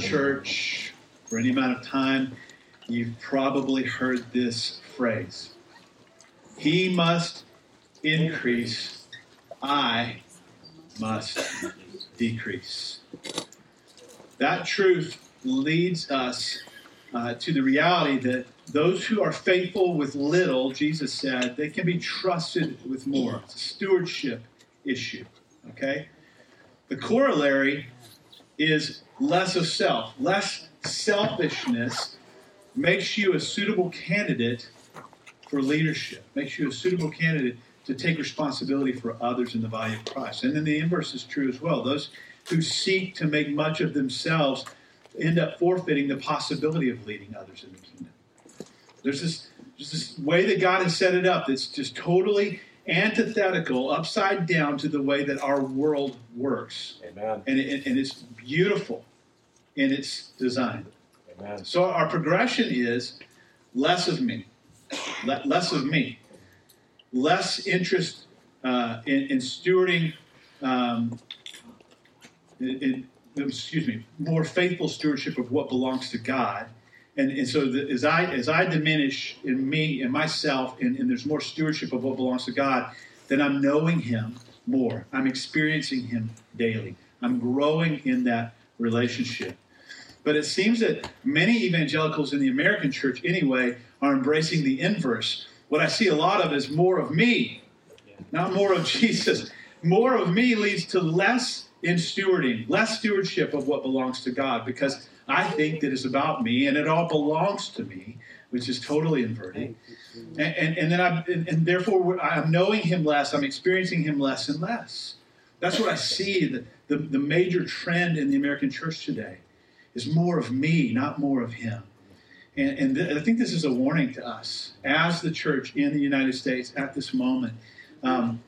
church for any amount of time, you've probably heard this phrase He must increase, I must decrease. That truth leads us uh, to the reality that those who are faithful with little, Jesus said, they can be trusted with more. It's a stewardship issue. Okay? The corollary is less of self. Less selfishness makes you a suitable candidate for leadership, makes you a suitable candidate to take responsibility for others in the body of Christ. And then the inverse is true as well. Those who seek to make much of themselves end up forfeiting the possibility of leading others in the kingdom. There's this, there's this way that God has set it up that's just totally antithetical, upside down to the way that our world works. Amen. And, it, and it's beautiful in its design. Amen. So our progression is less of me, le- less of me, less interest uh, in, in stewarding, um, in, in, excuse me, more faithful stewardship of what belongs to God. And, and so the, as I as I diminish in me and myself, and, and there's more stewardship of what belongs to God, then I'm knowing Him more. I'm experiencing Him daily. I'm growing in that relationship. But it seems that many evangelicals in the American church, anyway, are embracing the inverse. What I see a lot of is more of me, not more of Jesus. More of me leads to less in stewarding, less stewardship of what belongs to God, because I think that it's about me and it all belongs to me, which is totally inverted. And, and, and then I'm, and, and therefore I'm knowing Him less, I'm experiencing Him less and less. That's what I see the, the, the major trend in the American church today is more of me, not more of him. And, and th- I think this is a warning to us as the church in the United States at this moment. Um,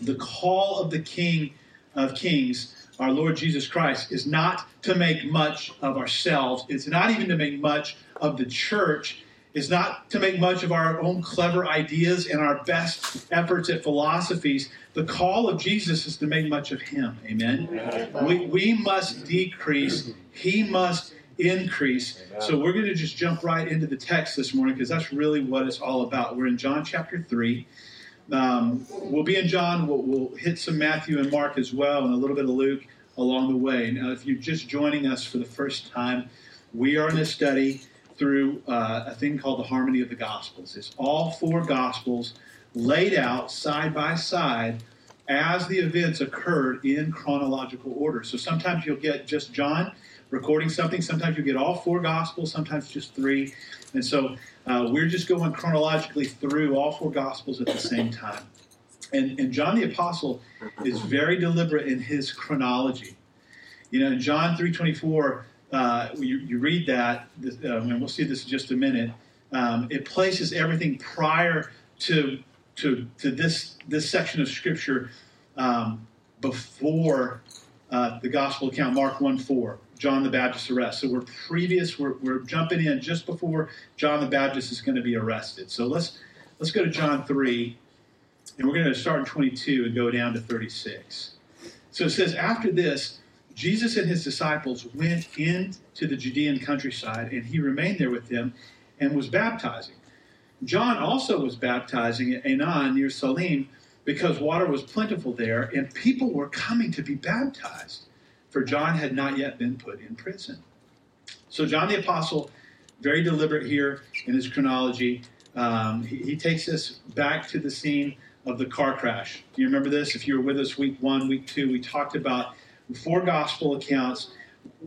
the call of the King of Kings, our Lord Jesus Christ, is not to make much of ourselves. It's not even to make much of the church. It's not to make much of our own clever ideas and our best efforts at philosophies. The call of Jesus is to make much of Him. Amen. We, we must decrease, He must increase. So we're going to just jump right into the text this morning because that's really what it's all about. We're in John chapter 3. Um, we'll be in John, we'll, we'll hit some Matthew and Mark as well, and a little bit of Luke along the way. Now, if you're just joining us for the first time, we are in a study through uh, a thing called the Harmony of the Gospels. It's all four Gospels laid out side by side as the events occurred in chronological order. So sometimes you'll get just John recording something, sometimes you get all four Gospels, sometimes just three. And so uh, we're just going chronologically through all four Gospels at the same time. And, and John the Apostle is very deliberate in his chronology. You know, in John 3.24, uh, you, you, read that, um, and we'll see this in just a minute, um, it places everything prior to, to, to this, this section of Scripture um, before uh, the Gospel account, Mark 1 4, John the Baptist's arrest. So we're previous, we're, we're jumping in just before John the Baptist is going to be arrested. So let's, let's go to John 3, and we're going to start in 22 and go down to 36. So it says, After this, Jesus and his disciples went into the Judean countryside, and he remained there with them and was baptizing. John also was baptizing at Aenon near Salim because water was plentiful there, and people were coming to be baptized, for John had not yet been put in prison. So, John the Apostle, very deliberate here in his chronology, um, he, he takes us back to the scene of the car crash. Do you remember this? If you were with us week one, week two, we talked about four gospel accounts.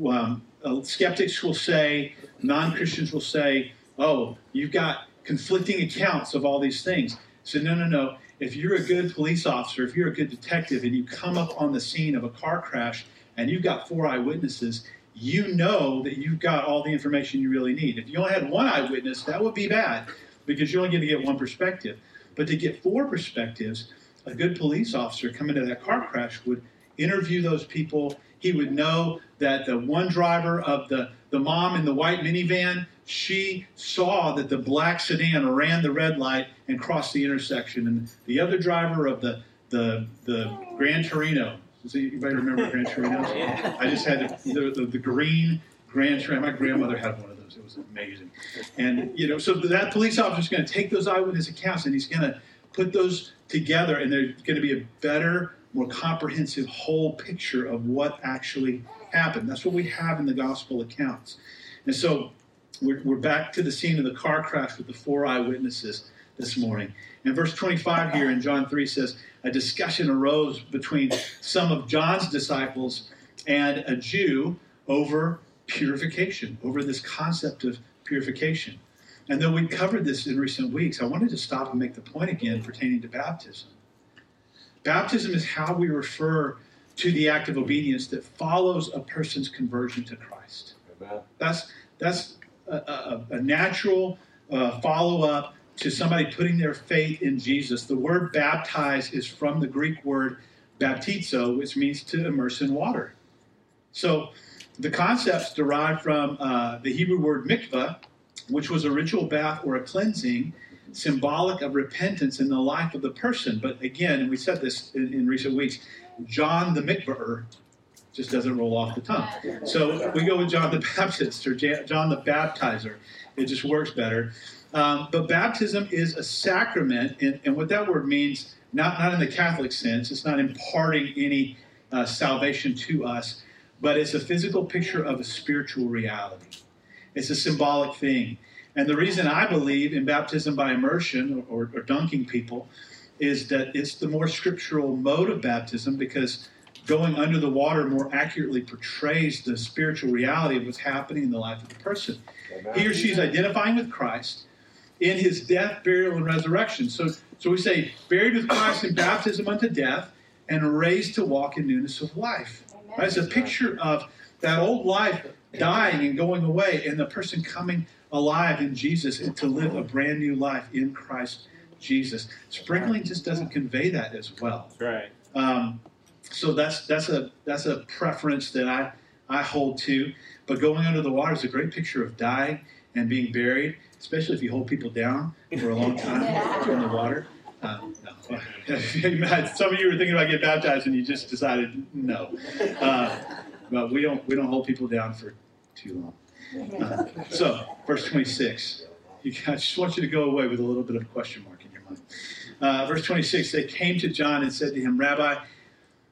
Um, uh, skeptics will say, non Christians will say, oh, you've got conflicting accounts of all these things. So, no, no, no. If you're a good police officer, if you're a good detective, and you come up on the scene of a car crash and you've got four eyewitnesses, you know that you've got all the information you really need. If you only had one eyewitness, that would be bad because you're only going to get one perspective. But to get four perspectives, a good police officer coming to that car crash would interview those people. He would know that the one driver of the, the mom in the white minivan, she saw that the black sedan ran the red light and crossed the intersection. And the other driver of the, the, the Gran Torino, does anybody remember Gran Torino? I just had the, the, the green Grand Torino. My grandmother had one of those. It was amazing. And, you know, so that police officer is going to take those eyewitness accounts and he's going to put those together, and there's going to be a better, more comprehensive whole picture of what actually happened. That's what we have in the gospel accounts. And so we're, we're back to the scene of the car crash with the four eyewitnesses this morning. And verse 25 here in John 3 says, a discussion arose between some of John's disciples and a Jew over purification, over this concept of purification. And though we covered this in recent weeks, I wanted to stop and make the point again pertaining to baptism. Baptism is how we refer to the act of obedience that follows a person's conversion to Christ. That's, that's a, a, a natural uh, follow up to somebody putting their faith in Jesus. The word baptize is from the Greek word baptizo, which means to immerse in water. So the concepts derive from uh, the Hebrew word mikvah, which was a ritual bath or a cleansing symbolic of repentance in the life of the person. But again, and we said this in, in recent weeks, John the Mikvaher just doesn't roll off the tongue. So we go with John the Baptist or John the Baptizer. It just works better. Um, but baptism is a sacrament, and, and, what that word means, not, not in the Catholic sense, it's not imparting any uh, salvation to us, but it's a physical picture of a spiritual reality. It's a symbolic thing. And the reason I believe in baptism by immersion or, or, dunking people is that it's the more scriptural mode of baptism because going under the water more accurately portrays the spiritual reality of what's happening in the life of the person. Amen. He or she is identifying with Christ in his death, burial, and resurrection. So, so we say, buried with Christ in baptism unto death and raised to walk in newness of life. Right? It's a picture of that old life dying and going away, and the person coming alive in Jesus and to live a brand new life in Christ Jesus. Sprinkling just doesn't convey that as well. Right. Um, so that's that's a that's a preference that I I hold to. But going under the water is a great picture of dying and being buried, especially if you hold people down for a long time in the water. Um, no. Some of you were thinking about getting baptized and you just decided no. Uh, but we don't we don't hold people down for too long. So, verse 26. You, I just want you to go away with a little bit of question mark in your mind. Uh, verse 26 They came to John and said to him, Rabbi,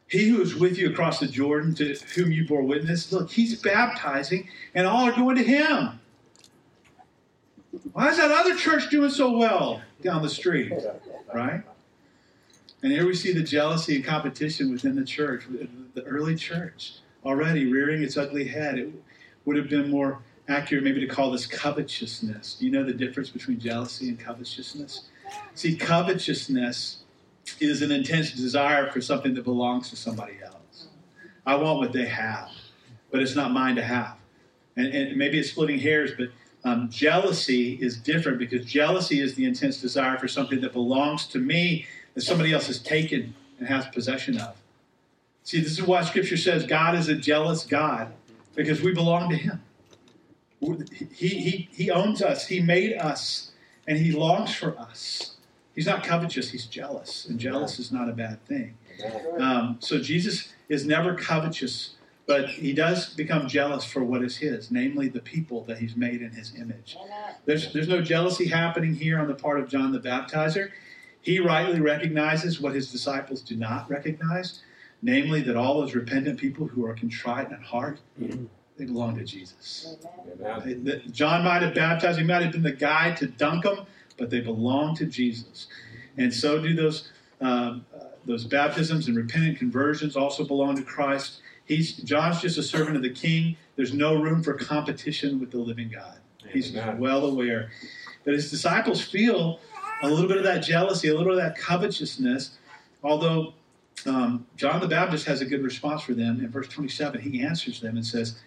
he who is with you across the Jordan, to whom you bore witness, look, he's baptizing, and all are going to him. Why is that other church doing so well down the street? Right? And here we see the jealousy and competition within the church, the early church, already rearing its ugly head. It would have been more accurate maybe to call this covetousness. Do you know the difference between jealousy and covetousness? See, covetousness is an intense desire for something that belongs to somebody else. I want what they have, but it's not mine to have. And, and maybe it's splitting hairs, but um, jealousy is different because jealousy is the intense desire for something that belongs to me that somebody else has taken and has possession of. See, this is why Scripture says God is a jealous God because we belong to Him. He, he, he owns us, He made us, and He longs for us. He's not covetous, He's jealous, and jealous is not a bad thing. Um, so Jesus is never covetous, but He does become jealous for what is His, namely the people that He's made in His image. There's, there's no jealousy happening here on the part of John the Baptizer. He rightly recognizes what his disciples do not recognize, namely that all those repentant people who are contrite in heart mm-hmm. They belong to Jesus. Amen. John might have baptized, he might have been the guy to dunk them, but they belong to Jesus. And so do those, um, uh, those baptisms and repentant conversions also belong to Christ. He's, John's just a servant of the king. There's no room for competition with the living God. He's Amen. well aware. But his disciples feel a little bit of that jealousy, a little bit of that covetousness, although um, John the Baptist has a good response for them. In verse 27, he answers them and says,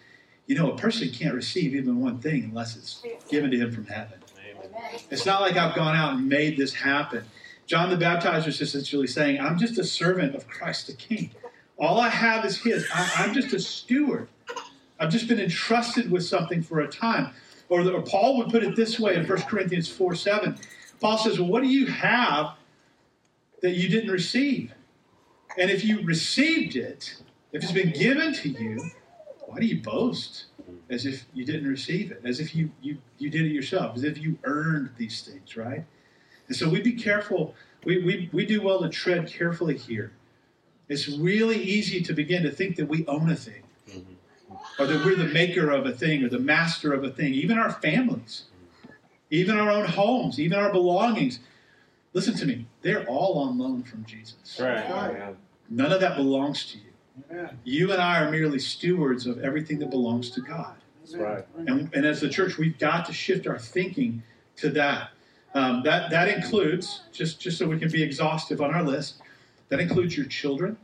you know, a person can't receive even one thing unless it's given to him from heaven. Amen. It's not like I've gone out and made this happen. John the Baptizer is essentially saying, I'm just a servant of Christ the King. All I have is His. I, am just a steward. I've just been entrusted with something for a time. Or, the, or Paul would put it this way in 1 Corinthians 4 7. Paul says, Well, what do you have that you didn't receive? And if you received it, if it's been given to you, why do you boast as if you didn't receive it, as if you, you, you did it yourself, as if you earned these things, right? And so we be careful. We, we, we do well to tread carefully here. It's really easy to begin to think that we own a thing, mm-hmm. or that we're the maker of a thing, or the master of a thing, even our families, even our own homes, even our belongings. Listen to me, they're all on loan from Jesus. Right. Oh, None of that belongs to you. You and I are merely stewards of everything that belongs to God. That's right. And, and as the church, we've got to shift our thinking to that. Um, that that includes just just so we can be exhaustive on our list. That includes your children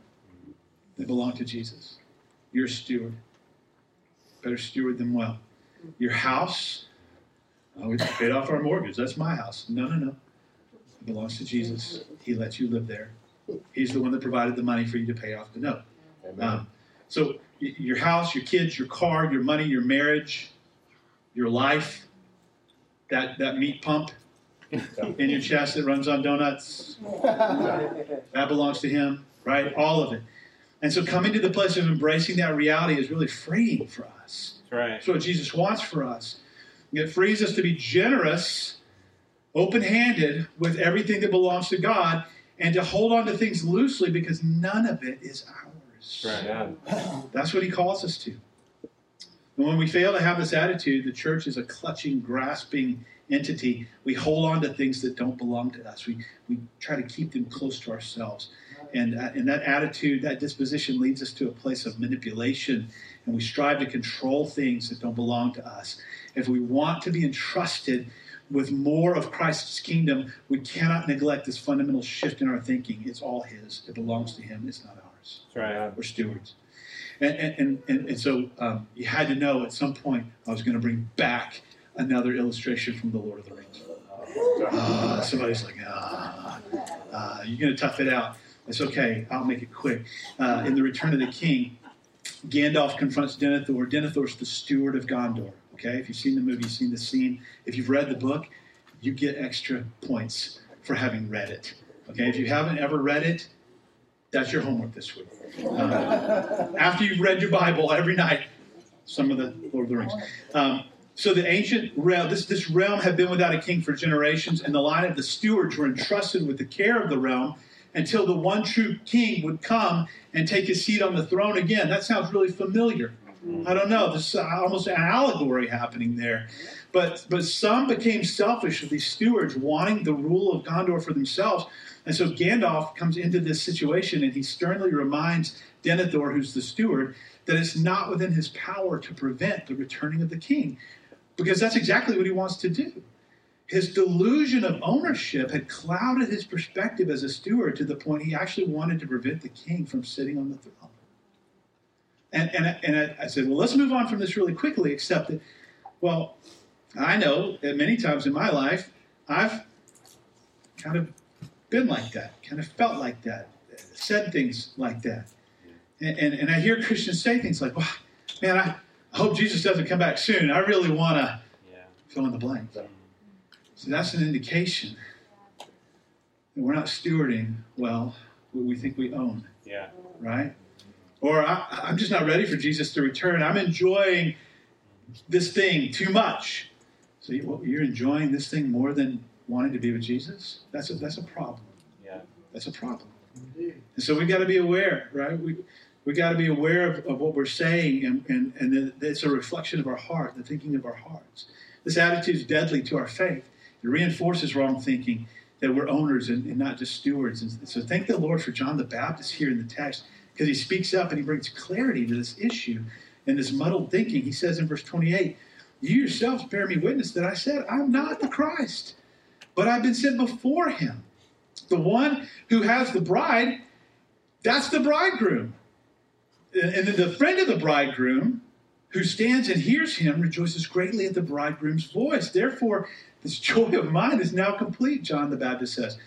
They belong to Jesus. You're a steward. Better steward them well. Your house. Oh, we paid off our mortgage. That's my house. No, no, no. It belongs to Jesus. He lets you live there. He's the one that provided the money for you to pay off the note. Um, so your house, your kids, your car, your money, your marriage, your life, that that meat pump in your chest that runs on donuts, that belongs to him, right? All of it. And so coming to the place of embracing that reality is really freeing for us. That's right. That's what Jesus wants for us. It frees us to be generous, open handed with everything that belongs to God and to hold on to things loosely because none of it is ours. Right. Yeah. That's what he calls us to. And when we fail to have this attitude, the church is a clutching, grasping entity. We hold on to things that don't belong to us. We, we try to keep them close to ourselves. And, uh, and that attitude, that disposition leads us to a place of manipulation, and we strive to control things that don't belong to us. If we want to be entrusted with more of Christ's kingdom, we cannot neglect this fundamental shift in our thinking. It's all His, it belongs to Him, it's not ours. That's right. We're stewards. And, and, and, and so um, you had to know at some point I was going to bring back another illustration from the Lord of the Rings. Ah, somebody's like, ah, ah, you're going to tough it out. It's okay. I'll make it quick. Uh, in the Return of the King, Gandalf confronts Denethor. Denethor's the steward of Gondor. Okay, if you've seen the movie, you've seen the scene. If you've read the book, you get extra points for having read it. Okay, if you haven't ever read it, that's your homework this week. Um, after you've read your Bible every night, some of the Lord of the Rings. Um, so the ancient realm, this, this realm had been without a king for generations, and the line of the stewards were entrusted with the care of the realm until the one true king would come and take his seat on the throne again. That sounds really familiar. I don't know. There's almost an allegory happening there. But but some became selfish of these stewards, wanting the rule of Gondor for themselves. And so Gandalf comes into this situation and he sternly reminds Denethor, who's the steward, that it's not within his power to prevent the returning of the king. Because that's exactly what he wants to do. His delusion of ownership had clouded his perspective as a steward to the point he actually wanted to prevent the king from sitting on the throne. And, and, and I, I said, well, let's move on from this really quickly, except that, well, I know that many times in my life, I've kind of been like that, kind of felt like that, said things like that. And, and, and I hear Christians say things like, well, man, I, I hope Jesus doesn't come back soon. I really want to Yeah. fill in the blank. So that's an indication that we're not stewarding well what we think we own Yeah. right? Or I, I'm just not ready for Jesus to return. I'm enjoying this thing too much. So you, well, you're enjoying this thing more than wanting to be with Jesus? That's a, that's a problem. Yeah. That's a problem. Indeed. And so we've got to be aware, right? We we got to be aware of, of what we're saying, and, and, and that it's a reflection of our heart, the thinking of our hearts. This attitude is deadly to our faith. It reinforces wrong thinking that we're owners and, and not just stewards. And so thank the Lord for John the Baptist here in the text because he speaks up and he brings clarity to this issue and this muddled thinking. He says in verse 28, You yourselves bear me witness that I said, I'm not the Christ, but I've been sent before him. The one who has the bride, that's the bridegroom. And then the friend of the bridegroom, who stands and hears him, rejoices greatly at the bridegroom's voice. Therefore, this joy of mine is now complete, John the Baptist says.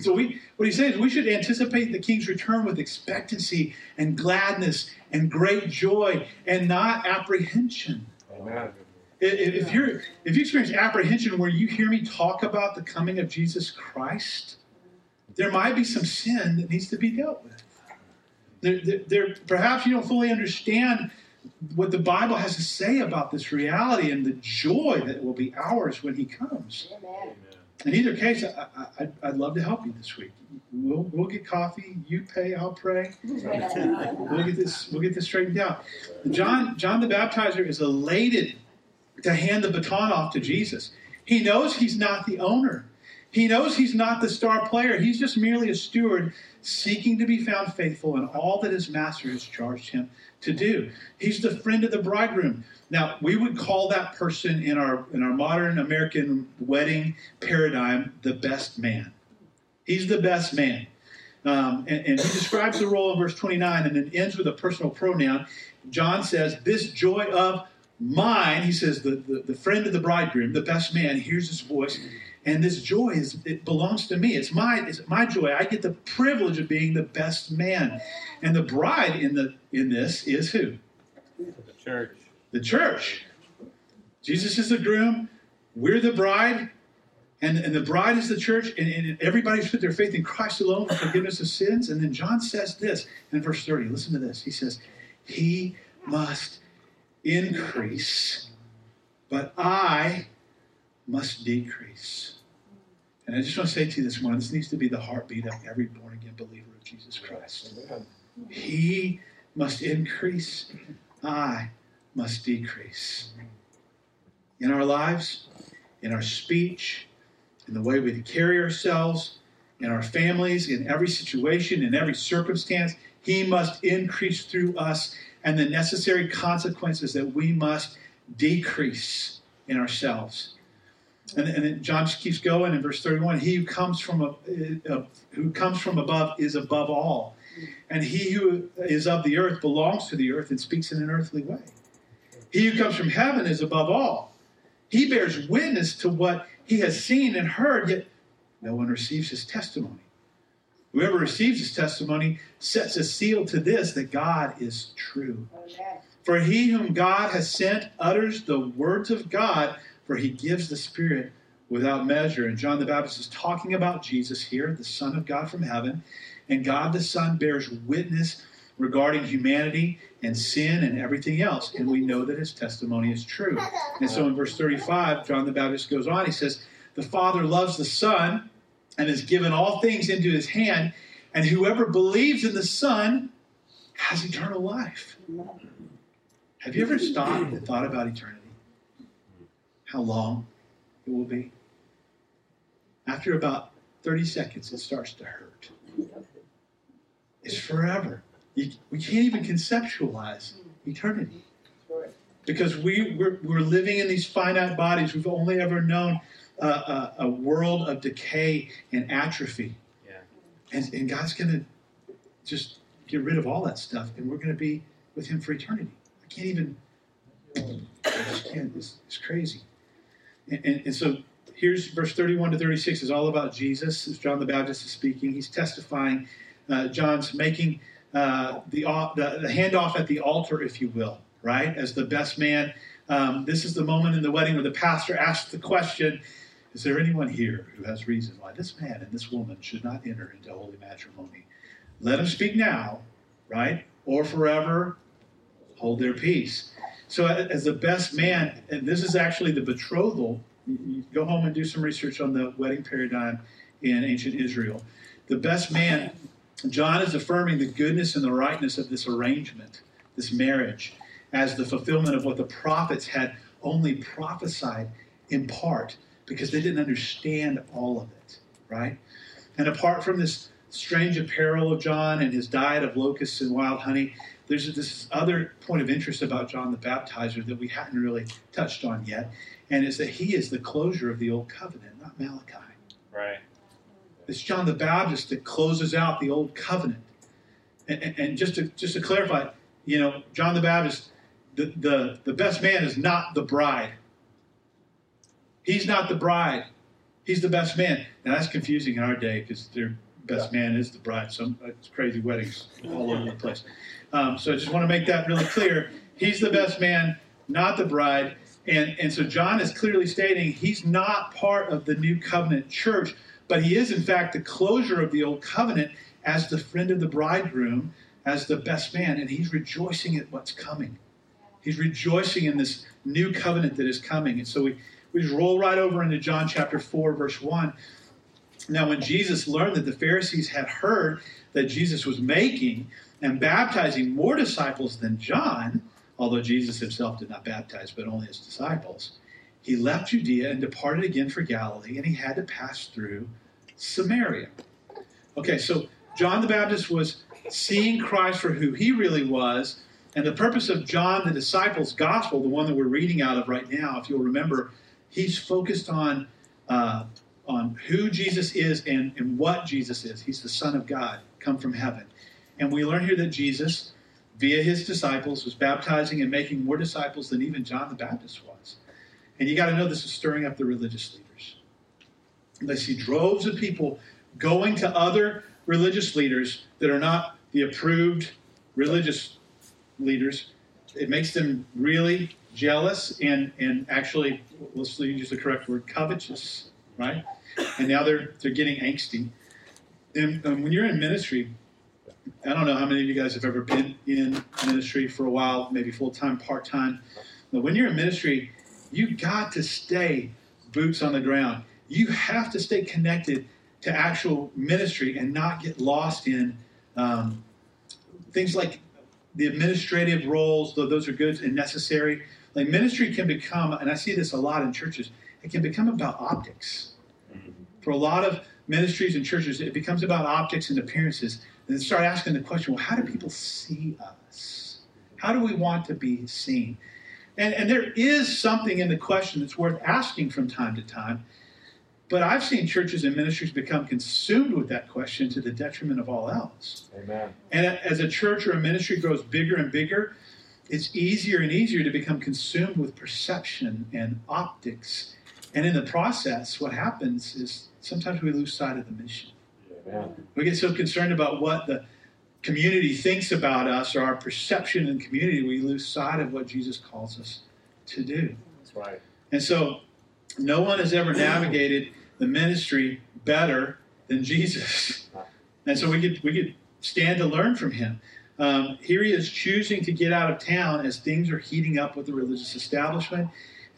So we, what he's saying is we should anticipate the king's return with expectancy and gladness and great joy and not apprehension. Amen. I- If you're if you experience apprehension where you hear me talk about the coming of Jesus Christ, there might be some sin that needs to be dealt with. There, there, there- perhaps you don't fully understand what the Bible has to say about this reality and the joy that will be ours when He comes. Amen. In either case, I, I, I'd love to help you this week. We'll, we'll get coffee. You pay. I'll pray. We'll get this. We'll get this straightened out. John John the Baptizer is elated to hand the baton off to Jesus. He knows he's not the owner. He knows he's not the star player. He's just merely a steward seeking to be found faithful in all that his master has charged him to do. He's the friend of the bridegroom. Now, we would call that person in our in our modern American wedding paradigm the best man. He's the best man. Um, and, and he describes the role in verse 29 and then ends with a personal pronoun. John says, This joy of mine, he says, the, the, the friend of the bridegroom, the best man, hears his voice. And this joy is it belongs to me. It's my it's my joy. I get the privilege of being the best man. And the bride in the in this is who? The church. The church. Jesus is the groom. We're the bride. And, and the bride is the church, and, and everybody's put their faith in Christ alone for forgiveness of sins. And then John says this in verse 30. Listen to this. He says, He must increase, but I must decrease. And I just want to say to you this morning this needs to be the heartbeat of every born again believer of Jesus Christ. He must increase, I must decrease. In our lives, in our speech, in the way we carry ourselves, in our families, in every situation, in every circumstance, He must increase through us, and the necessary consequences that we must decrease in ourselves. And, and then John just keeps going in verse 31 He who comes from, a, a, who comes from above is above all. And he who is of the earth belongs to the earth and speaks in an earthly way. He who comes from heaven is above all. He bears witness to what he has seen and heard, yet no one receives his testimony. Whoever receives his testimony sets a seal to this that God is true. For he whom God has sent utters the words of God, for he gives the Spirit without measure. And John the Baptist is talking about Jesus here, the Son of God from heaven. And God the Son bears witness regarding humanity and sin and everything else. And we know that his testimony is true. And so in verse 35, John the Baptist goes on. He says, The Father loves the Son and has given all things into his hand. And whoever believes in the Son has eternal life. Have you ever stopped and thought about eternity? How long it will be? After about 30 seconds, it starts to hurt. It's forever. We can't even conceptualize eternity because we, we're, we're living in these finite bodies. We've only ever known a, a, a world of decay and atrophy. Yeah. And, and God's going to just get rid of all that stuff, and we're going to be with Him for eternity. I can't even, I can't. It's, it's crazy. And, and, and so here's verse 31 to 36 is all about Jesus, as John the Baptist is speaking. He's testifying. Uh, John's making uh, the, the, the handoff at the altar, if you will, right? As the best man. Um, this is the moment in the wedding where the pastor asks the question Is there anyone here who has reason why this man and this woman should not enter into holy matrimony? Let them speak now, right? Or forever hold their peace. So, as the best man, and this is actually the betrothal, go home and do some research on the wedding paradigm in ancient Israel. The best man John is affirming the goodness and the rightness of this arrangement, this marriage, as the fulfillment of what the prophets had only prophesied in part because they didn't understand all of it, right? And apart from this strange apparel of John and his diet of locusts and wild honey, there's this other point of interest about John the Baptizer that we hadn't really touched on yet, and it's that he is the closure of the old covenant, not Malachi. Right. It's John the Baptist that closes out the old covenant. And, and, and, just to just to clarify, you know, John the Baptist, the, the, the best man is not the bride. He's not the bride. He's the best man. Now that's confusing in our day because their best man is the bride. So it's crazy weddings all over the place. Um, so I just want to make that really clear. He's the best man, not the bride. And, and so John is clearly stating he's not part of the new covenant church, but he is, in fact, the closure of the old covenant as the friend of the bridegroom, as the best man, and he's rejoicing at what's coming. He's rejoicing in this new covenant that is coming. And so we, we just roll right over into John chapter 4, verse 1. Now, when Jesus learned that the Pharisees had heard that Jesus was making and baptizing more disciples than John, although Jesus himself did not baptize, but only his disciples, he left Judea and departed again for Galilee, and he had to pass through Samaria. Okay, so John the Baptist was seeing Christ for who he really was, and the purpose of John the disciples' gospel, the one that we're reading out of right now, if you'll remember, he's focused on uh, on who Jesus is and, and what Jesus is. He's the Son of God, come from heaven. And we learn here that Jesus, via his disciples, was baptizing and making more disciples than even John the Baptist was. And you got to know this is stirring up the religious leaders. They see droves of people going to other religious leaders that are not the approved religious leaders. It makes them really jealous and, and actually, let's use the correct word, covetous, right? And now they're, they're getting angsty. And um, when you're in ministry, I don't know how many of you guys have ever been in ministry for a while, maybe full time, part time. But when you're in ministry, you got to stay boots on the ground. You have to stay connected to actual ministry and not get lost in um, things like the administrative roles, though those are good and necessary. Like ministry can become, and I see this a lot in churches, it can become about optics. Mm-hmm. For a lot of ministries and churches, it becomes about optics and appearances. And then start asking the question well, how do people see us? How do we want to be seen? And, and there is something in the question that's worth asking from time to time. But I've seen churches and ministries become consumed with that question to the detriment of all else. Amen. And as a church or a ministry grows bigger and bigger, it's easier and easier to become consumed with perception and optics. And in the process, what happens is sometimes we lose sight of the mission. Amen. We get so concerned about what the community thinks about us or our perception in community, we lose sight of what Jesus calls us to do. That's right. And so, no one has ever navigated the ministry better than Jesus. And so we could we could stand to learn from him. Um, here he is choosing to get out of town as things are heating up with the religious establishment.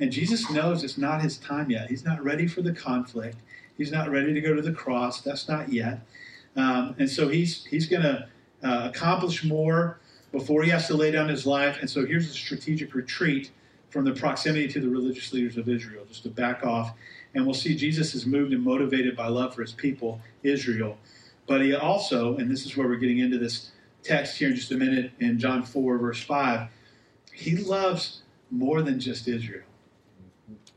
And Jesus knows it's not his time yet. He's not ready for the conflict. He's not ready to go to the cross. That's not yet. Um, and so he's he's going to uh, accomplish more before he has to lay down his life. And so here's a strategic retreat from the proximity to the religious leaders of Israel, just to back off. And we'll see Jesus is moved and motivated by love for his people, Israel. But he also, and this is where we're getting into this text here in just a minute in John 4, verse 5, he loves more than just Israel.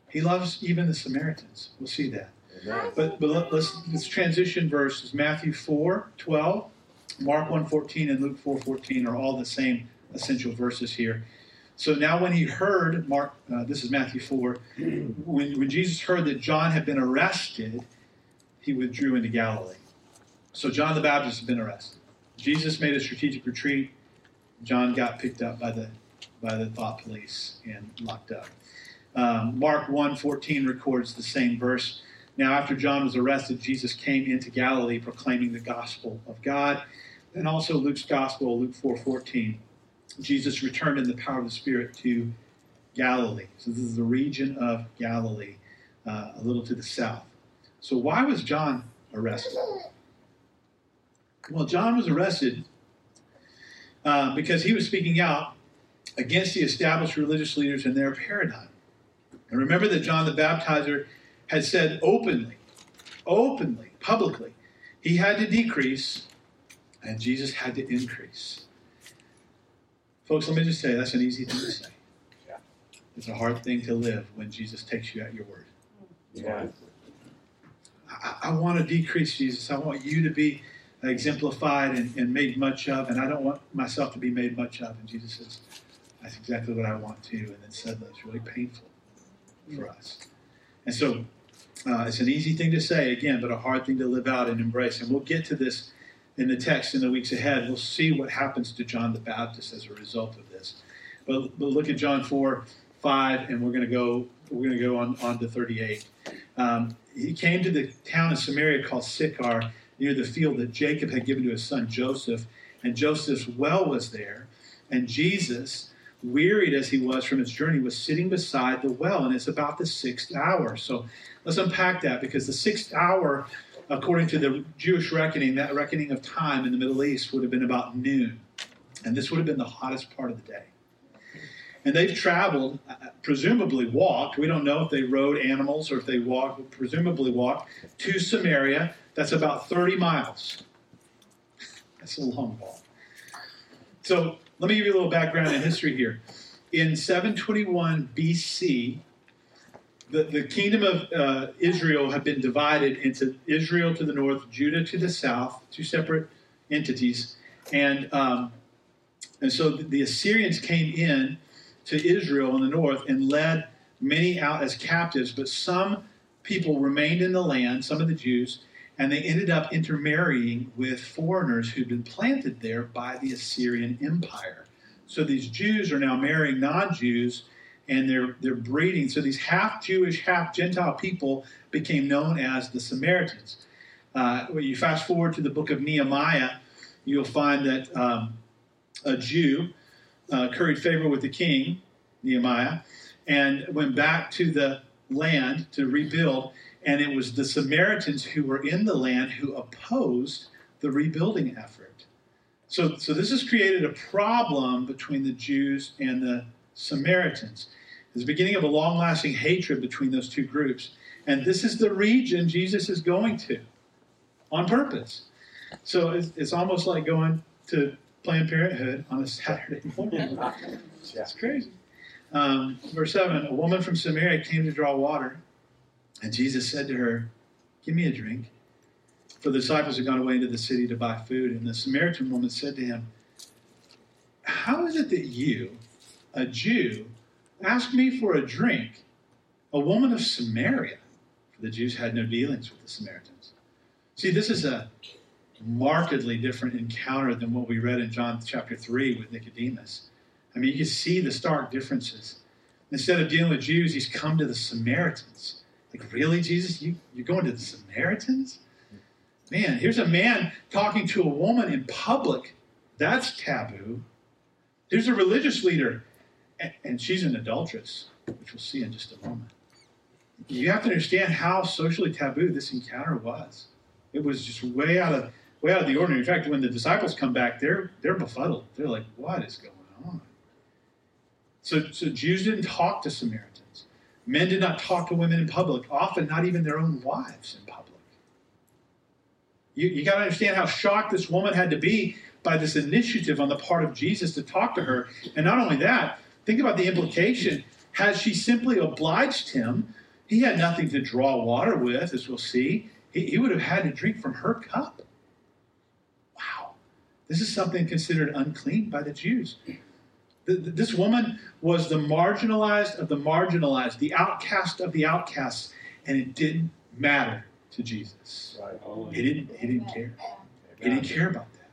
He loves even the Samaritans. We'll see that. Amen. But, but let- let's, let's transition verses. Matthew 4, 12, Mark 1, 14, and Luke 4, 14 are all the same essential verses here. So now when he heard, Mark, uh, this is Matthew 4, when, when Jesus heard that John had been arrested, he withdrew into Galilee. So John the Baptist had been arrested. Jesus made a strategic retreat. John got picked up by the, by the thought police and locked up. Um, Mark 1:14 records the same verse. Now, after John was arrested, Jesus came into Galilee proclaiming the gospel of God. And also Luke's gospel, Luke 4:14. Jesus returned in the power of the Spirit to Galilee. So this is the region of Galilee, uh, a little to the south. So why was John arrested? Well, John was arrested uh, because he was speaking out against the established religious leaders and their paradigm. And remember that John the Baptizer had said openly, openly, publicly, he had to decrease and Jesus had to increase. Folks, let me just say that's an easy thing to say. Yeah. It's a hard thing to live when Jesus takes you at your word. Yeah. I, I want to decrease, Jesus. I want you to be exemplified and, and made much of, and I don't want myself to be made much of. And Jesus says, That's exactly what I want to. And then suddenly it's really painful for us. And so uh, it's an easy thing to say, again, but a hard thing to live out and embrace. And we'll get to this in the text in the weeks ahead. We'll see what happens to John the Baptist as a result of this. But, but look at John 4 5, and we're going to go. We're going to go on, on to 38. Um, he came to the town of Samaria called Sychar, near the field that Jacob had given to his son Joseph, and Joseph's well was there. And Jesus, wearied as he was from his journey, was sitting beside the well, and it's about the sixth hour. So let's unpack that because the sixth hour, according to the Jewish reckoning, that reckoning of time in the Middle East would have been about noon. And this would have been the hottest part of the day. And they've traveled, uh, presumably walked. We don't know if they rode animals or if they walked, presumably walked to Samaria. That's about 30 miles. That's a long walk. So let me give you a little background and history here. In 721 BC, the, the kingdom of uh, Israel had been divided into Israel to the north, Judah to the south, two separate entities. And, um, and so the, the Assyrians came in to Israel in the north and led many out as captives, but some people remained in the land, some of the Jews, and they ended up intermarrying with foreigners who'd been planted there by the Assyrian Empire. So these Jews are now marrying non-Jews, and they're they're breeding. So these half Jewish, half Gentile people became known as the Samaritans. Uh, when you fast forward to the book of Nehemiah, you'll find that um, a Jew uh, curried favor with the king, Nehemiah, and went back to the land to rebuild and it was the Samaritans who were in the land who opposed the rebuilding effort. So, so this has created a problem between the Jews and the Samaritans. It's the beginning of a long lasting hatred between those two groups. And this is the region Jesus is going to on purpose. So it's, it's almost like going to Planned Parenthood on a Saturday morning. It's crazy. Um, verse 7 A woman from Samaria came to draw water. And Jesus said to her, Give me a drink. For the disciples had gone away into the city to buy food. And the Samaritan woman said to him, How is it that you, a Jew, ask me for a drink, a woman of Samaria? For the Jews had no dealings with the Samaritans. See, this is a markedly different encounter than what we read in John chapter 3 with Nicodemus. I mean, you can see the stark differences. Instead of dealing with Jews, he's come to the Samaritans. Like, really, Jesus? You, you're going to the Samaritans? Man, here's a man talking to a woman in public. That's taboo. There's a religious leader, and, and she's an adulteress, which we'll see in just a moment. You have to understand how socially taboo this encounter was. It was just way out of way out of the ordinary. In fact, when the disciples come back, they're they're befuddled. They're like, "What is going on?" So, so Jews didn't talk to Samaritans. Men did not talk to women in public, often not even their own wives in public. You, you got to understand how shocked this woman had to be by this initiative on the part of Jesus to talk to her. And not only that, think about the implication. Had she simply obliged him, he had nothing to draw water with, as we'll see. He, he would have had to drink from her cup. This is something considered unclean by the Jews. This woman was the marginalized of the marginalized, the outcast of the outcasts, and it didn't matter to Jesus. He didn't, he didn't care. He didn't care about that.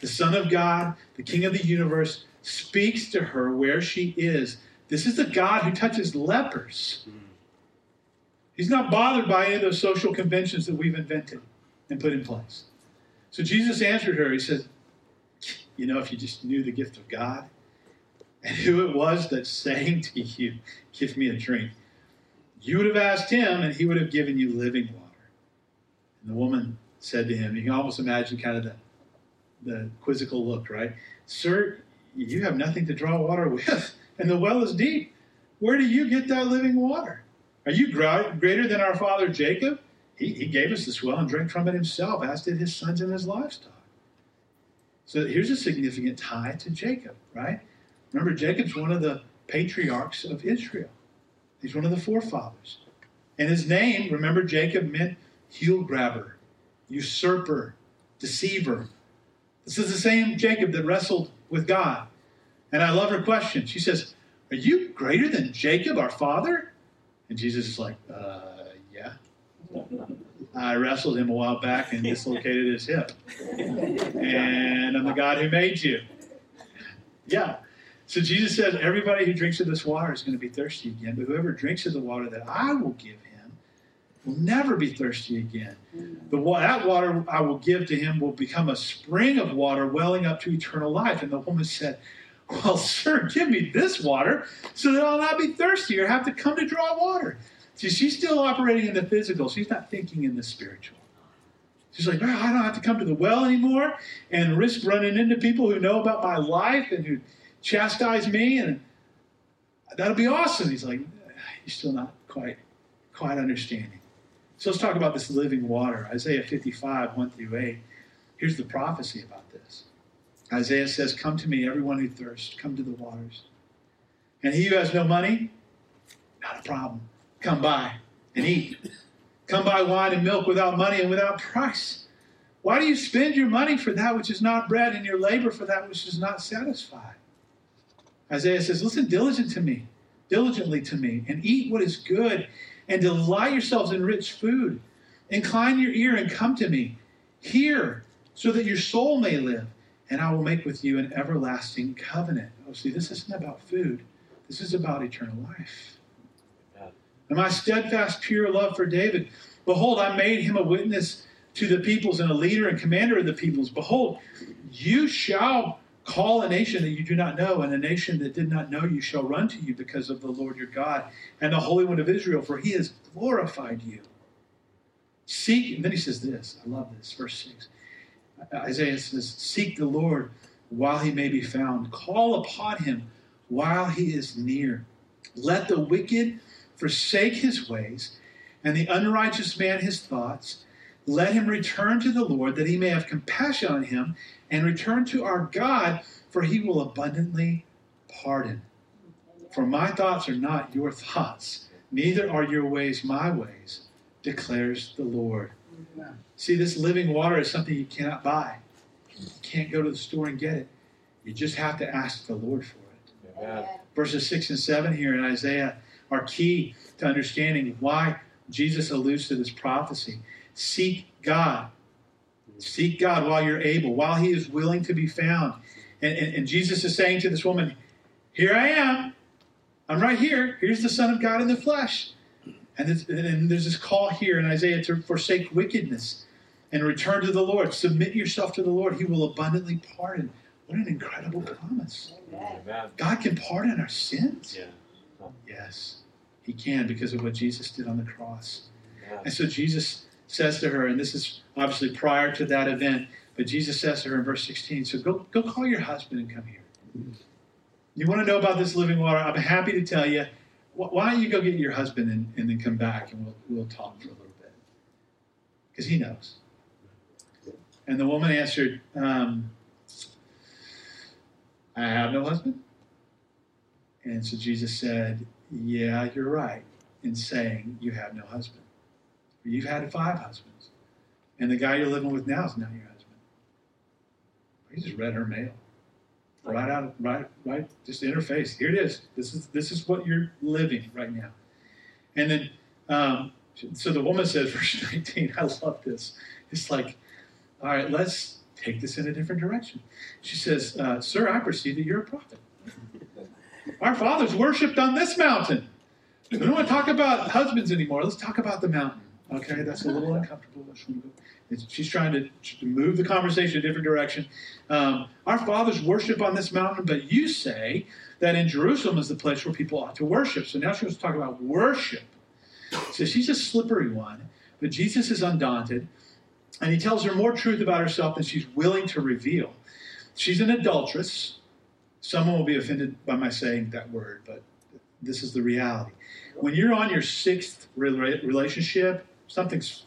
The Son of God, the King of the universe, speaks to her where she is. This is the God who touches lepers. Hmm. He's not bothered by any of those social conventions that we've invented and put in place. So Jesus answered her. He said, You know, if you just knew the gift of God, and who it was that's saying to you, Give me a drink. You would have asked him, and he would have given you living water. And the woman said to him, You can almost imagine kind of the, the quizzical look, right? Sir, you have nothing to draw water with, and the well is deep. Where do you get that living water? Are you greater than our father Jacob? He, he gave us this well and drank from it himself, as did his sons and his livestock. So here's a significant tie to Jacob, right? Remember, Jacob's one of the patriarchs of Israel. He's one of the forefathers. And his name, remember, Jacob meant heel grabber, usurper, deceiver. This is the same Jacob that wrestled with God. And I love her question. She says, Are you greater than Jacob, our father? And Jesus is like, uh, Yeah. I wrestled him a while back and dislocated his hip. And I'm the God who made you. Yeah. So Jesus says, Everybody who drinks of this water is going to be thirsty again, but whoever drinks of the water that I will give him will never be thirsty again. The, that water I will give to him will become a spring of water welling up to eternal life. And the woman said, Well, sir, give me this water so that I'll not be thirsty or have to come to draw water. See, she's still operating in the physical. She's not thinking in the spiritual. She's like, oh, I don't have to come to the well anymore and risk running into people who know about my life and who chastise me, and that'll be awesome. He's like, you're still not quite, quite understanding. So let's talk about this living water. Isaiah 55, 1 through 8. Here's the prophecy about this. Isaiah says, Come to me, everyone who thirsts, come to the waters. And he who has no money, not a problem. Come buy and eat. Come buy wine and milk without money and without price. Why do you spend your money for that which is not bread and your labor for that which is not satisfied? Isaiah says, Listen diligent to me, diligently to me, and eat what is good, and delight yourselves in rich food. Incline your ear and come to me. Hear, so that your soul may live, and I will make with you an everlasting covenant. Oh, see, this isn't about food, this is about eternal life. And my steadfast, pure love for David. Behold, I made him a witness to the peoples and a leader and commander of the peoples. Behold, you shall call a nation that you do not know, and a nation that did not know you shall run to you because of the Lord your God and the Holy One of Israel, for he has glorified you. Seek, and then he says this, I love this, verse 6. Isaiah says, Seek the Lord while he may be found, call upon him while he is near. Let the wicked forsake his ways, and the unrighteous man his thoughts. Let him return to the Lord, that he may have compassion on him, and return to our God, for he will abundantly pardon. For my thoughts are not your thoughts, neither are your ways my ways, declares the Lord. See, this living water is something you cannot buy. You can't go to the store and get it. You just have to ask the Lord for it. Amen. Verses 6 and 7 here in Isaiah are key to understanding why Jesus alludes to this prophecy. Seek God. Seek God while you're able, while He is willing to be found. And, and, and Jesus is saying to this woman, Here I am. I'm right here. Here's the Son of God in the flesh. And, there's- and there's this call here in Isaiah to forsake wickedness and return to the Lord. Submit yourself to the Lord. He will abundantly pardon. What an incredible promise. Amen. God can pardon our sins. Yeah. Yes, he can because of what Jesus did on the cross. Yeah. And so Jesus says to her, and this is obviously prior to that event, but Jesus says to her in verse 16, so go, go call your husband and come here. You want to know about this living water? I'm happy to tell you. Why don't you go get your husband and, and then come back and we'll, we'll talk for a little bit? Because he knows. And the woman answered, um, I have no husband. And so Jesus said, Yeah, you're right in saying you have no husband. You've had five husbands. And the guy you're living with now is not your husband. He just read her mail. Right out, right, right, just in her face. Here it is. This is this is what you're living right now. And then, um, so the woman says, verse 19, I love this. It's like, all right, let's take this in a different direction. She says, uh, Sir, I perceive that you're a prophet. Our fathers worshipped on this mountain. We don't want to talk about husbands anymore. Let's talk about the mountain. Okay, that's a little uncomfortable. She's trying to, move the conversation a different direction. Um, our fathers worship on this mountain, but you say that in Jerusalem is the place where people ought to worship. So now she wants to talk about worship. So she's a slippery one, but Jesus is undaunted, and he tells her more truth about herself than she's willing to reveal. She's an adulteress. Someone will be offended by my saying that word, but this is the reality. When you're on your sixth relationship, something's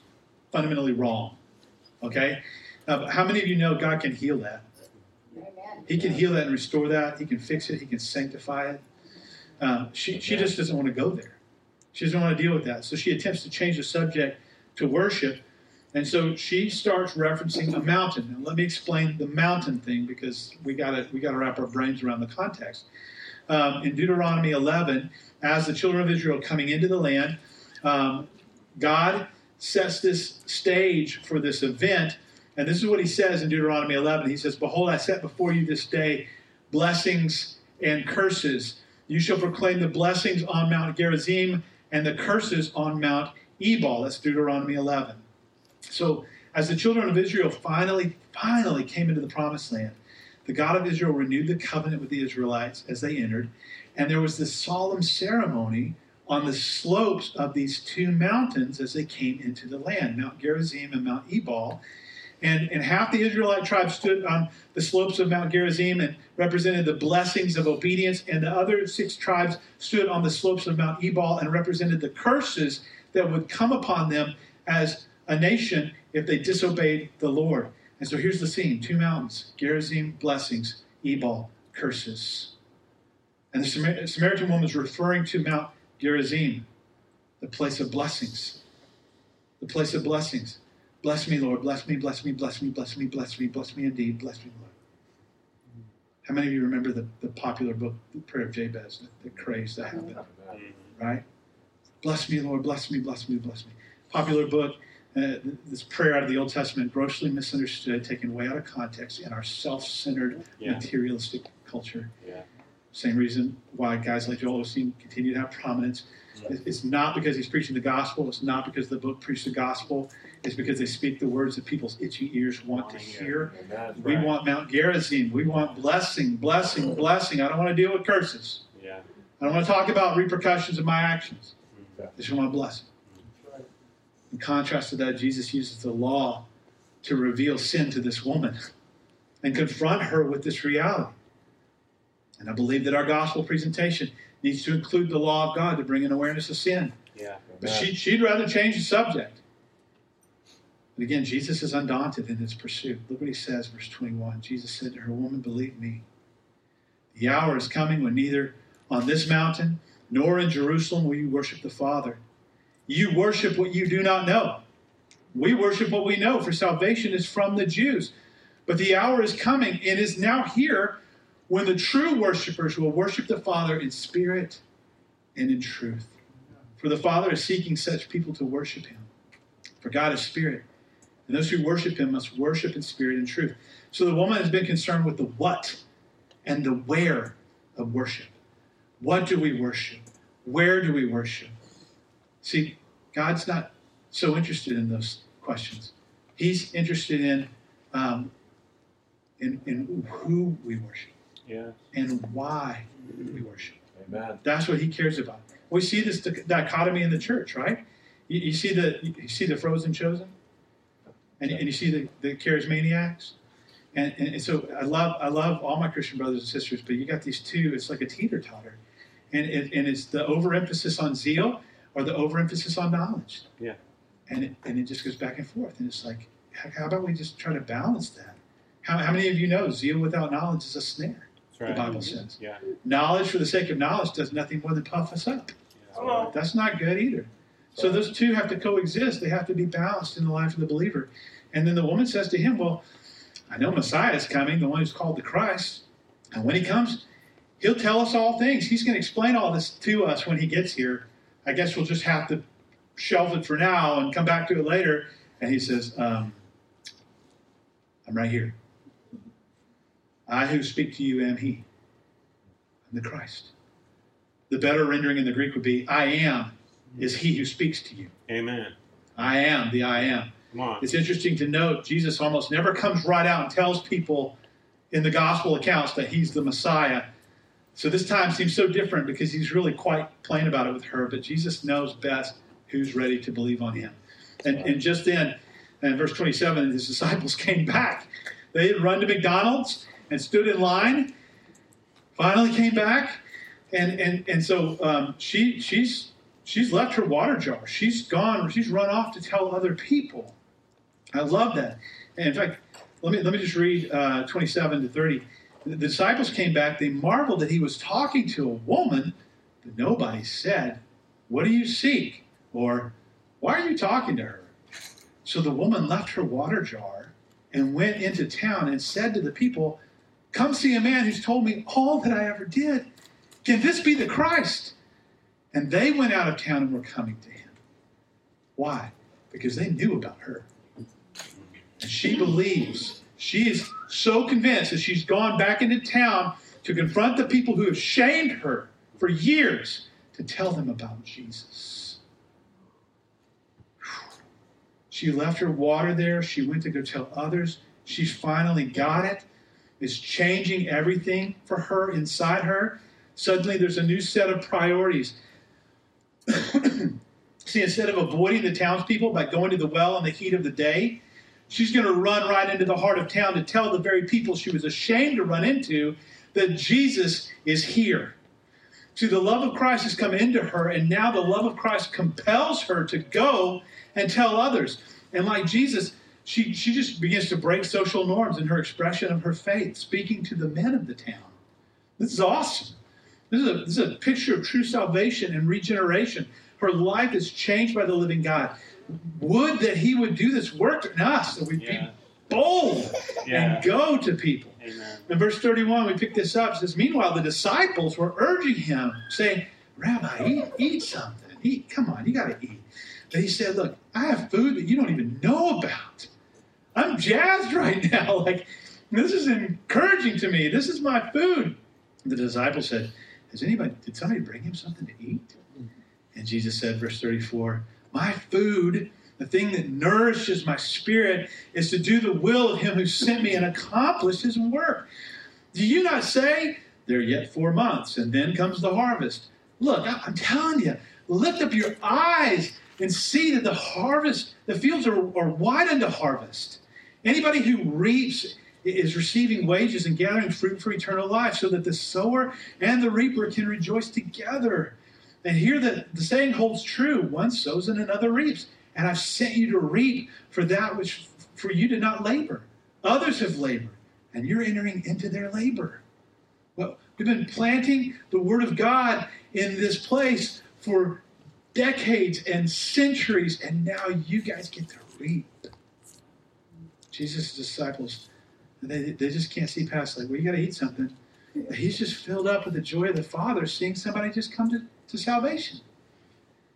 fundamentally wrong. Okay? Uh, but how many of you know God can heal that? He can heal that and restore that. He can fix it. He can sanctify it. Um, she, she just doesn't want to go there. She doesn't want to deal with that. So she attempts to change the subject to worship. And so she starts referencing a mountain. Now let me explain the mountain thing because we gotta we gotta wrap our brains around the context. Um, in Deuteronomy 11, as the children of Israel coming into the land, um, God sets this stage for this event. And this is what he says in Deuteronomy 11. He says, Behold, I set before you this day blessings and curses. You shall proclaim the blessings on Mount Gerizim and the curses on Mount Ebal. That's Deuteronomy 11. So, as the children of Israel finally, finally came into the promised land, the God of Israel renewed the covenant with the Israelites as they entered, and there was this solemn ceremony on the slopes of these two mountains as they came into the land, Mount Gerizim and Mount Ebal. And, and half the Israelite tribes stood on the slopes of Mount Gerizim and represented the blessings of obedience, and the other six tribes stood on the slopes of Mount Ebal and represented the curses that would come upon them as a nation if they disobeyed the Lord. And so here's the scene two mountains Gerizim, blessings, Ebal, curses. And the Samaritan woman is referring to Mount Gerizim, the place of blessings. The place of blessings. Bless me, Lord. Bless me, bless me, bless me, bless me, bless me, bless me indeed. Bless me, Lord. How many of you remember the, the popular book, The Prayer of Jabez, the, the craze that happened? Mm-hmm. Right? Bless me, Lord. Bless me, bless me, bless me. Popular book. Uh, this prayer out of the Old Testament, grossly misunderstood, taken way out of context in our self centered, yeah. materialistic culture. Yeah. Same reason why guys like Joel Osteen continue to have prominence. Yeah. It's not because he's preaching the gospel. It's not because the book preached the gospel. It's because they speak the words that people's itchy ears want to hear. We right. want Mount Gerizim. We want blessing, blessing, blessing. I don't want to deal with curses. Yeah. I don't want to talk about repercussions of my actions. I just want blessing. In contrast to that, Jesus uses the law to reveal sin to this woman and confront her with this reality. And I believe that our gospel presentation needs to include the law of God to bring an awareness of sin. Yeah. But she, she'd rather change the subject. But again, Jesus is undaunted in his pursuit. Look what he says, verse 21. Jesus said to her, Woman, believe me. The hour is coming when neither on this mountain nor in Jerusalem will you worship the Father. You worship what you do not know. We worship what we know, for salvation is from the Jews. But the hour is coming and is now here when the true worshipers will worship the Father in spirit and in truth. For the Father is seeking such people to worship him. For God is spirit, and those who worship him must worship in spirit and truth. So the woman has been concerned with the what and the where of worship. What do we worship? Where do we worship? See, God's not so interested in those questions. He's interested in um, in, in who we worship yeah. and why we worship. Amen. That's what he cares about. We see this dichotomy in the church, right? You, you see the you see the frozen chosen, and, and you see the, the charismaniacs, and, and, and so I love I love all my Christian brothers and sisters, but you got these two. It's like a teeter totter, and it, and it's the overemphasis on zeal or the overemphasis on knowledge. Yeah. And it, and it just goes back and forth, and it's like, how about we just try to balance that? How, how many of you know zeal without knowledge is a snare? Right. The Bible mm-hmm. says. Yeah. Knowledge for the sake of knowledge does nothing more than puff us up. Yeah. That's not good either. So those two have to coexist. They have to be balanced in the life of the believer. And then the woman says to him, Well, I know Messiah is coming, the one who's called the Christ. And when he comes, he'll tell us all things. He's going to explain all this to us when he gets here. I guess we'll just have to shelve it for now and come back to it later. And he says, um, I'm right here. I who speak to you am he. I'm the Christ. The better rendering in the Greek would be, I am is he who speaks to you. Amen. I am the I am. It's interesting to note Jesus almost never comes right out and tells people in the gospel accounts that he's the Messiah. So this time seems so different because he's really quite plain about it with her, but Jesus knows best who's ready to believe on him. And, and just then, in verse 27, his disciples came back. They had run to McDonald's and stood in line, finally came back. And, and, and so um, she, she's, she's left her water jar. She's gone, she's run off to tell other people. I love that. And in fact, let me, let me just read uh, 27 to 30. The disciples came back. They marveled that he was talking to a woman, but nobody said, What do you seek? Or, Why are you talking to her? So the woman left her water jar and went into town and said to the people, Come see a man who's told me all that I ever did. Can this be the Christ? And they went out of town and were coming to him. Why? Because they knew about her. And she believes. She is so convinced that she's gone back into town to confront the people who have shamed her for years to tell them about Jesus. She left her water there. She went to go tell others. She's finally got it. it. is changing everything for her inside her. Suddenly, there's a new set of priorities. See, instead of avoiding the townspeople by going to the well in the heat of the day, she's going to run right into the heart of town to tell the very people she was ashamed to run into that Jesus is here. See, the love of Christ has come into her, and now the love of Christ compels her to go and tell others. And like Jesus, she, she just begins to break social norms in her expression of her faith, speaking to the men of the town. This is awesome. This is a, this is a picture of true salvation and regeneration. Her life is changed by the living God. Would that He would do this work in us, that we'd Yeah. be bold Yeah. and go to people. Amen. In verse 31, we pick this up. It says, Meanwhile, the disciples were urging him, saying, Rabbi, eat, eat something. Eat. Come on, you got to eat. But he said, Look, I have food that you don't even know about. I'm jazzed right now. Like, this is encouraging to me. This is my food. The disciples said, Has anybody, did somebody bring him something to eat? And Jesus said, verse 34, My food, the thing that nourishes my spirit, is to do the will of him who sent me and accomplish his work. Do you not say, There are yet four months, and then comes the harvest? Look, I'm telling you, lift up your eyes and see that the harvest, the fields are, are wide unto harvest. Anybody who reaps is receiving wages and gathering fruit for eternal life, so that the sower and the reaper can rejoice together. And here the, the saying holds true one sows and another reaps. And I've sent you to reap for that which for you did not labor. Others have labored, and you're entering into their labor. Well, we've been planting the Word of God in this place for decades and centuries, and now you guys get to reap. Jesus' disciples, they, they just can't see past, like, well, you got to eat something. He's just filled up with the joy of the Father seeing somebody just come to, to salvation.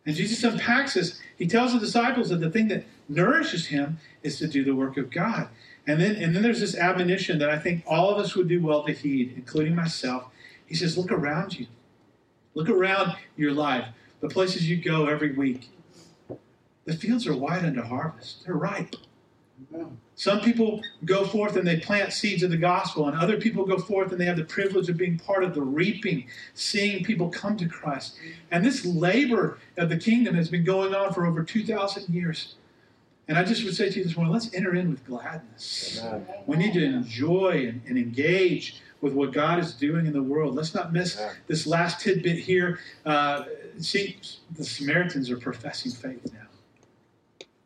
And Jesus unpacks this. He tells the disciples that the thing that nourishes him is to do the work of God. And then, and then there's this admonition that I think all of us would do well to heed, including myself. He says, Look around you. Look around your life, the places you go every week. The fields are wide unto harvest, they're ripe. Some people go forth and they plant seeds of the gospel, and other people go forth and they have the privilege of being part of the reaping, seeing people come to Christ. And this labor of the kingdom has been going on for over 2,000 years. And I just would say to you this morning let's enter in with gladness. We need to enjoy and, and engage with what God is doing in the world. Let's not miss Yeah. this last tidbit here. Uh, see, the Samaritans are professing faith now.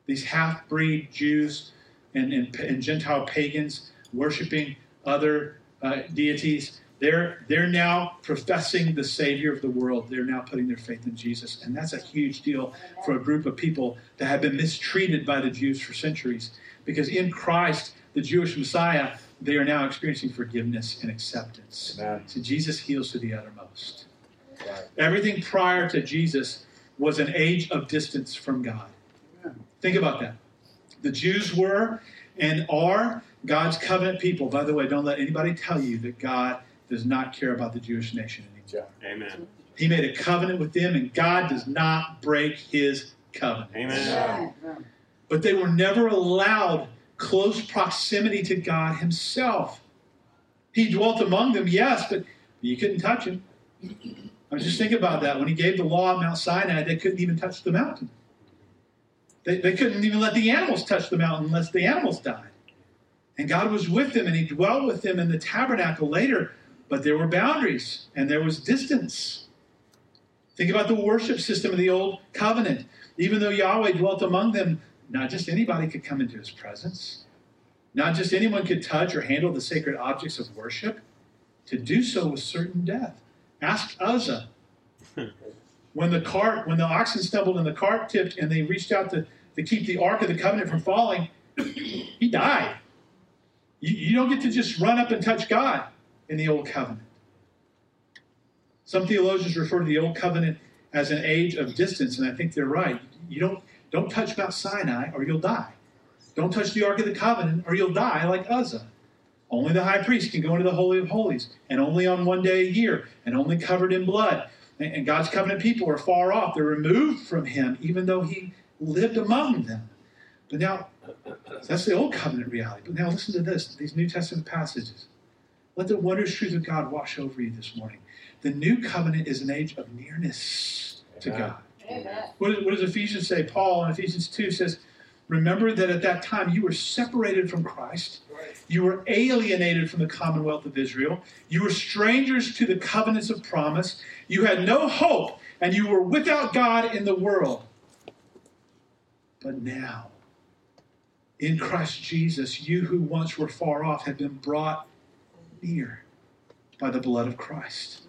These half breed Jews and, and, and Gentile pagans worshiping other uh, deities, they're, they're now professing the Savior of the world. They're now putting their faith in Jesus. And that's a huge deal for a group of people that have been mistreated by the Jews for centuries. Because in Christ, the Jewish Messiah, they are now experiencing forgiveness and acceptance. Amen. So Jesus heals to the uttermost. Right. Everything prior to Jesus was an age of distance from God. Think about that. The Jews were and are God's covenant people. By the way, don't let anybody tell you that God does not care about the Jewish nation anymore. Amen. He made a covenant with them, and God does not break his covenant. Amen. But they were never allowed close proximity to God Himself. He dwelt among them, yes, but you couldn't touch Him. I was just thinking about that. When He gave the law on Mount Sinai, they couldn't even touch the mountain. They, they couldn't even let the animals touch the mountain unless the animals died. And God was with them, and He dwelt with them in the tabernacle later, but there were boundaries and there was distance. Think about the worship system of the Old Covenant. Even though Yahweh dwelt among them, not just anybody could come into his presence. Not just anyone could touch or handle the sacred objects of worship. To do so was certain death. Ask Uzzah. When the cart, when the oxen stumbled and the cart tipped and they reached out to, to keep the ark of the covenant from falling, he died. You, you don't get to just run up and touch God in the old covenant. Some theologians refer to the old covenant as an age of distance, and I think they're right. You don't don't touch Mount Sinai or you'll die. Don't touch the Ark of the Covenant or you'll die like Uzzah. Only the high priest can go into the Holy of Holies, and only on one day a year, and only covered in blood. And and God's covenant people are far off. They're removed from him, even though he lived among them. But now, that's the old covenant reality. But now listen to this these New Testament passages. Let the wondrous truth of God wash over you this morning. The new covenant is an age of nearness to God. Amen. What, what does Ephesians say? Paul in Ephesians 2 says, Remember that at that time you were separated from Christ. You were alienated from the commonwealth of Israel. You were strangers to the covenants of promise. You had no hope, and you were without God in the world. But now, in Christ Jesus, you who once were far off have been brought near by the blood of Christ.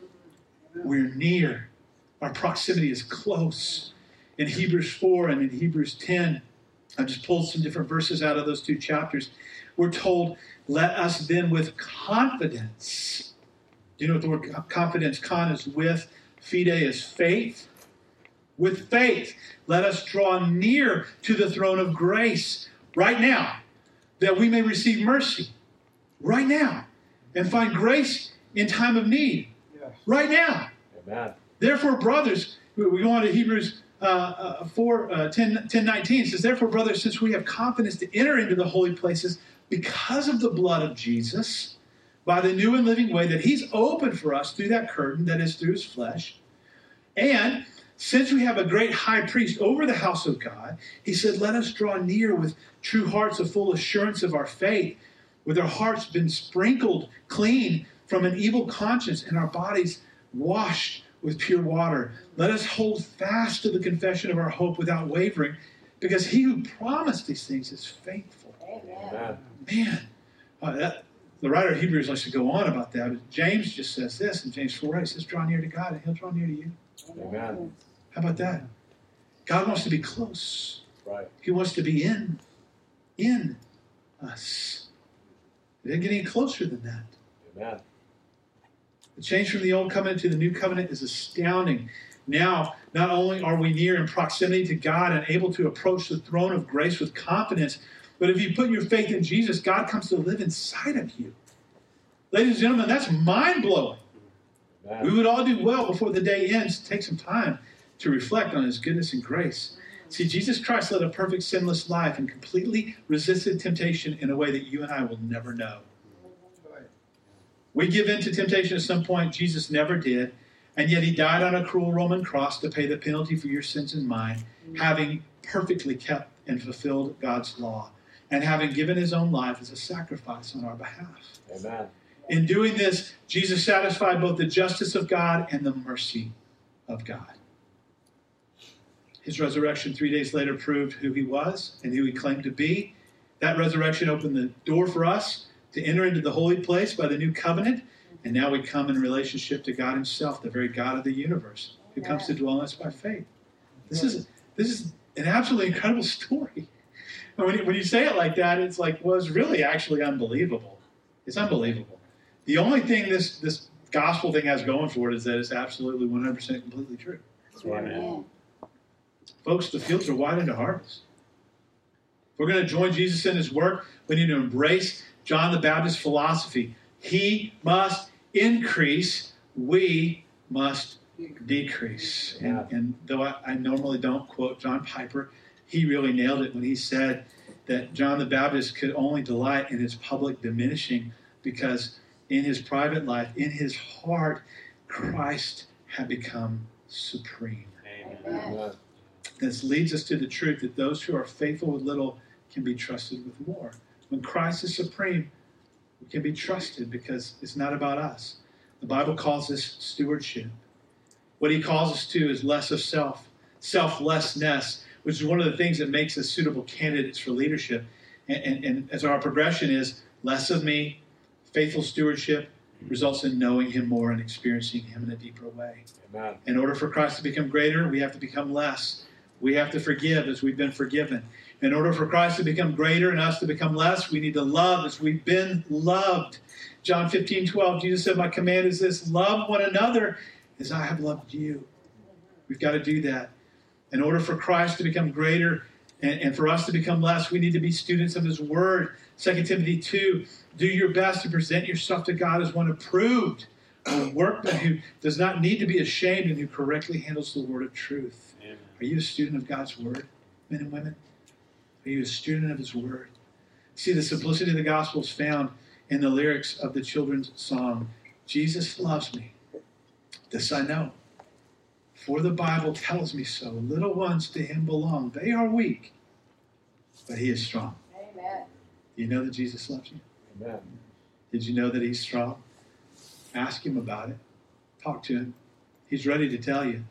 We're near. Our proximity is close. In Hebrews 4 and in Hebrews 10, I just pulled some different verses out of those two chapters. We're told, let us then with confidence. Do you know what the word confidence, con is with, fide is faith. With faith, let us draw near to the throne of grace right now, that we may receive mercy right now and find grace in time of need right now. Amen. Therefore, brothers, we we go on to Hebrews uh, uh, 4, uh, 10, 10, 19. Says, Therefore, brothers, since we have confidence to enter into the holy places because of the blood of Jesus, by the new and living way that he's opened for us through that curtain, that is through his flesh, and since we have a great high priest over the house of God, he said, Let us draw near with true hearts of full assurance of our faith, with our hearts been sprinkled clean from an evil conscience and our bodies washed with pure water. Let us hold fast to the confession of our hope without wavering, because he who promised these things is faithful. Amen. Man, uh, that, the writer of Hebrews likes to go on about that, but James just says this in James 4 he says, Draw near to God, and he'll draw near to you. Amen. How about that? God wants to be close. Right. He wants to be in, in us. It didn't get any closer than that. Amen. The change from the old covenant to the new covenant is astounding. Now, not only are we near in proximity to God and able to approach the throne of grace with confidence, but if you put your faith in Jesus, God comes to live inside of you. Ladies and gentlemen, that's mind blowing. We would all do well before the day ends to take some time to reflect on his goodness and grace. See, Jesus Christ led a perfect, sinless life and completely resisted temptation in a way that you and I will never know. We give in to temptation at some point, Jesus never did, and yet he died on a cruel Roman cross to pay the penalty for your sins and mine, having perfectly kept and fulfilled God's law, and having given his own life as a sacrifice on our behalf. Amen. In doing this, Jesus satisfied both the justice of God and the mercy of God. His resurrection three days later proved who he was and who he claimed to be. That resurrection opened the door for us to enter into the holy place by the new covenant. And now we come in relationship to God Himself, the very God of the universe, who comes to dwell in us by faith. This is this is an absolutely incredible story. And when you, when you say it like that, it's like, well, it's really actually unbelievable. It's unbelievable. The only thing this this gospel thing has going for it is that it's absolutely 100% completely true. That's right. Amen. Folks, the fields are wide into harvest. If we're going to join Jesus in his work, we need to embrace John the Baptist's philosophy. He must increase, we must decrease. And, Yeah. and though I, I normally don't quote John Piper, he really nailed it when he said that John the Baptist could only delight in his public diminishing because in his private life, in his heart, Christ had become supreme. Amen. Amen. This leads us to the truth that those who are faithful with little can be trusted with more. When Christ is supreme, we can be trusted because it's not about us. The Bible calls this stewardship. What he calls us to is less of self, selflessness, which is one of the things that makes us suitable candidates for leadership. And, and, and as our progression is less of me, faithful stewardship results in knowing him more and experiencing him in a deeper way. Amen. In order for Christ to become greater, we have to become less. We have to forgive as we've been forgiven. In order for Christ to become greater and us to become less, we need to love as we've been loved. John 15, 12, Jesus said, My command is this love one another as I have loved you. We've got to do that. In order for Christ to become greater and, and for us to become less, we need to be students of his word. 2 Timothy 2, do your best to present yourself to God as one approved, a workman who does not need to be ashamed and who correctly handles the word of truth. Amen. Are you a student of God's word, men and women? Are you a student of his word? See, the simplicity of the gospel is found in the lyrics of the children's song, Jesus loves me. This I know. For the Bible tells me so. Little ones to him belong. They are weak, but he is strong. Amen. Do you know that Jesus loves you? Amen. Did you know that he's strong? Ask him about it. Talk to him. He's ready to tell you.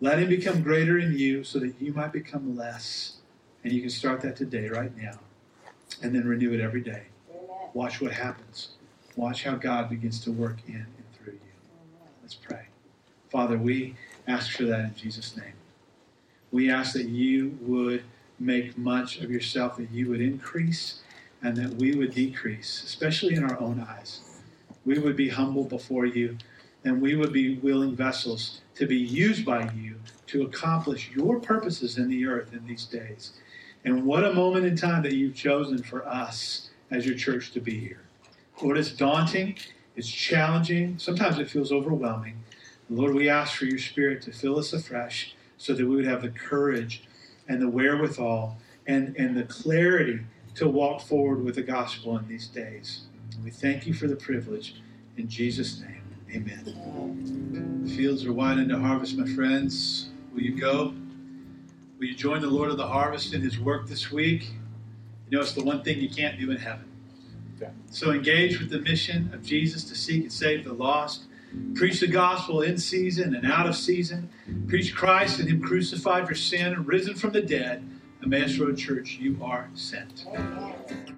Let him become greater in you so that you might become less. And you can start that today, right now. And then renew it every day. Watch what happens. Watch how God begins to work in and through you. Let's pray. Father, we ask for that in Jesus' name. We ask that you would make much of yourself, that you would increase, and that we would decrease, especially in our own eyes. We would be humble before you, and we would be willing vessels to be used by you to accomplish your purposes in the earth in these days. And what a moment in time that you've chosen for us as your church to be here. Lord, it's daunting, it's challenging, sometimes it feels overwhelming. Lord, we ask for your spirit to fill us afresh so that we would have the courage and the wherewithal and, and the clarity to walk forward with the gospel in these days. We thank you for the privilege. In Jesus' name, amen. The fields are wide into harvest, my friends. Will you go? Will you join the Lord of the harvest in his work this week? You know, it's the one thing you can't do in heaven. Yeah. So engage with the mission of Jesus to seek and save the lost. Preach the gospel in season and out of season. Preach Christ and Him crucified for sin and risen from the dead. Emmaus Road Church, you are sent. Amen.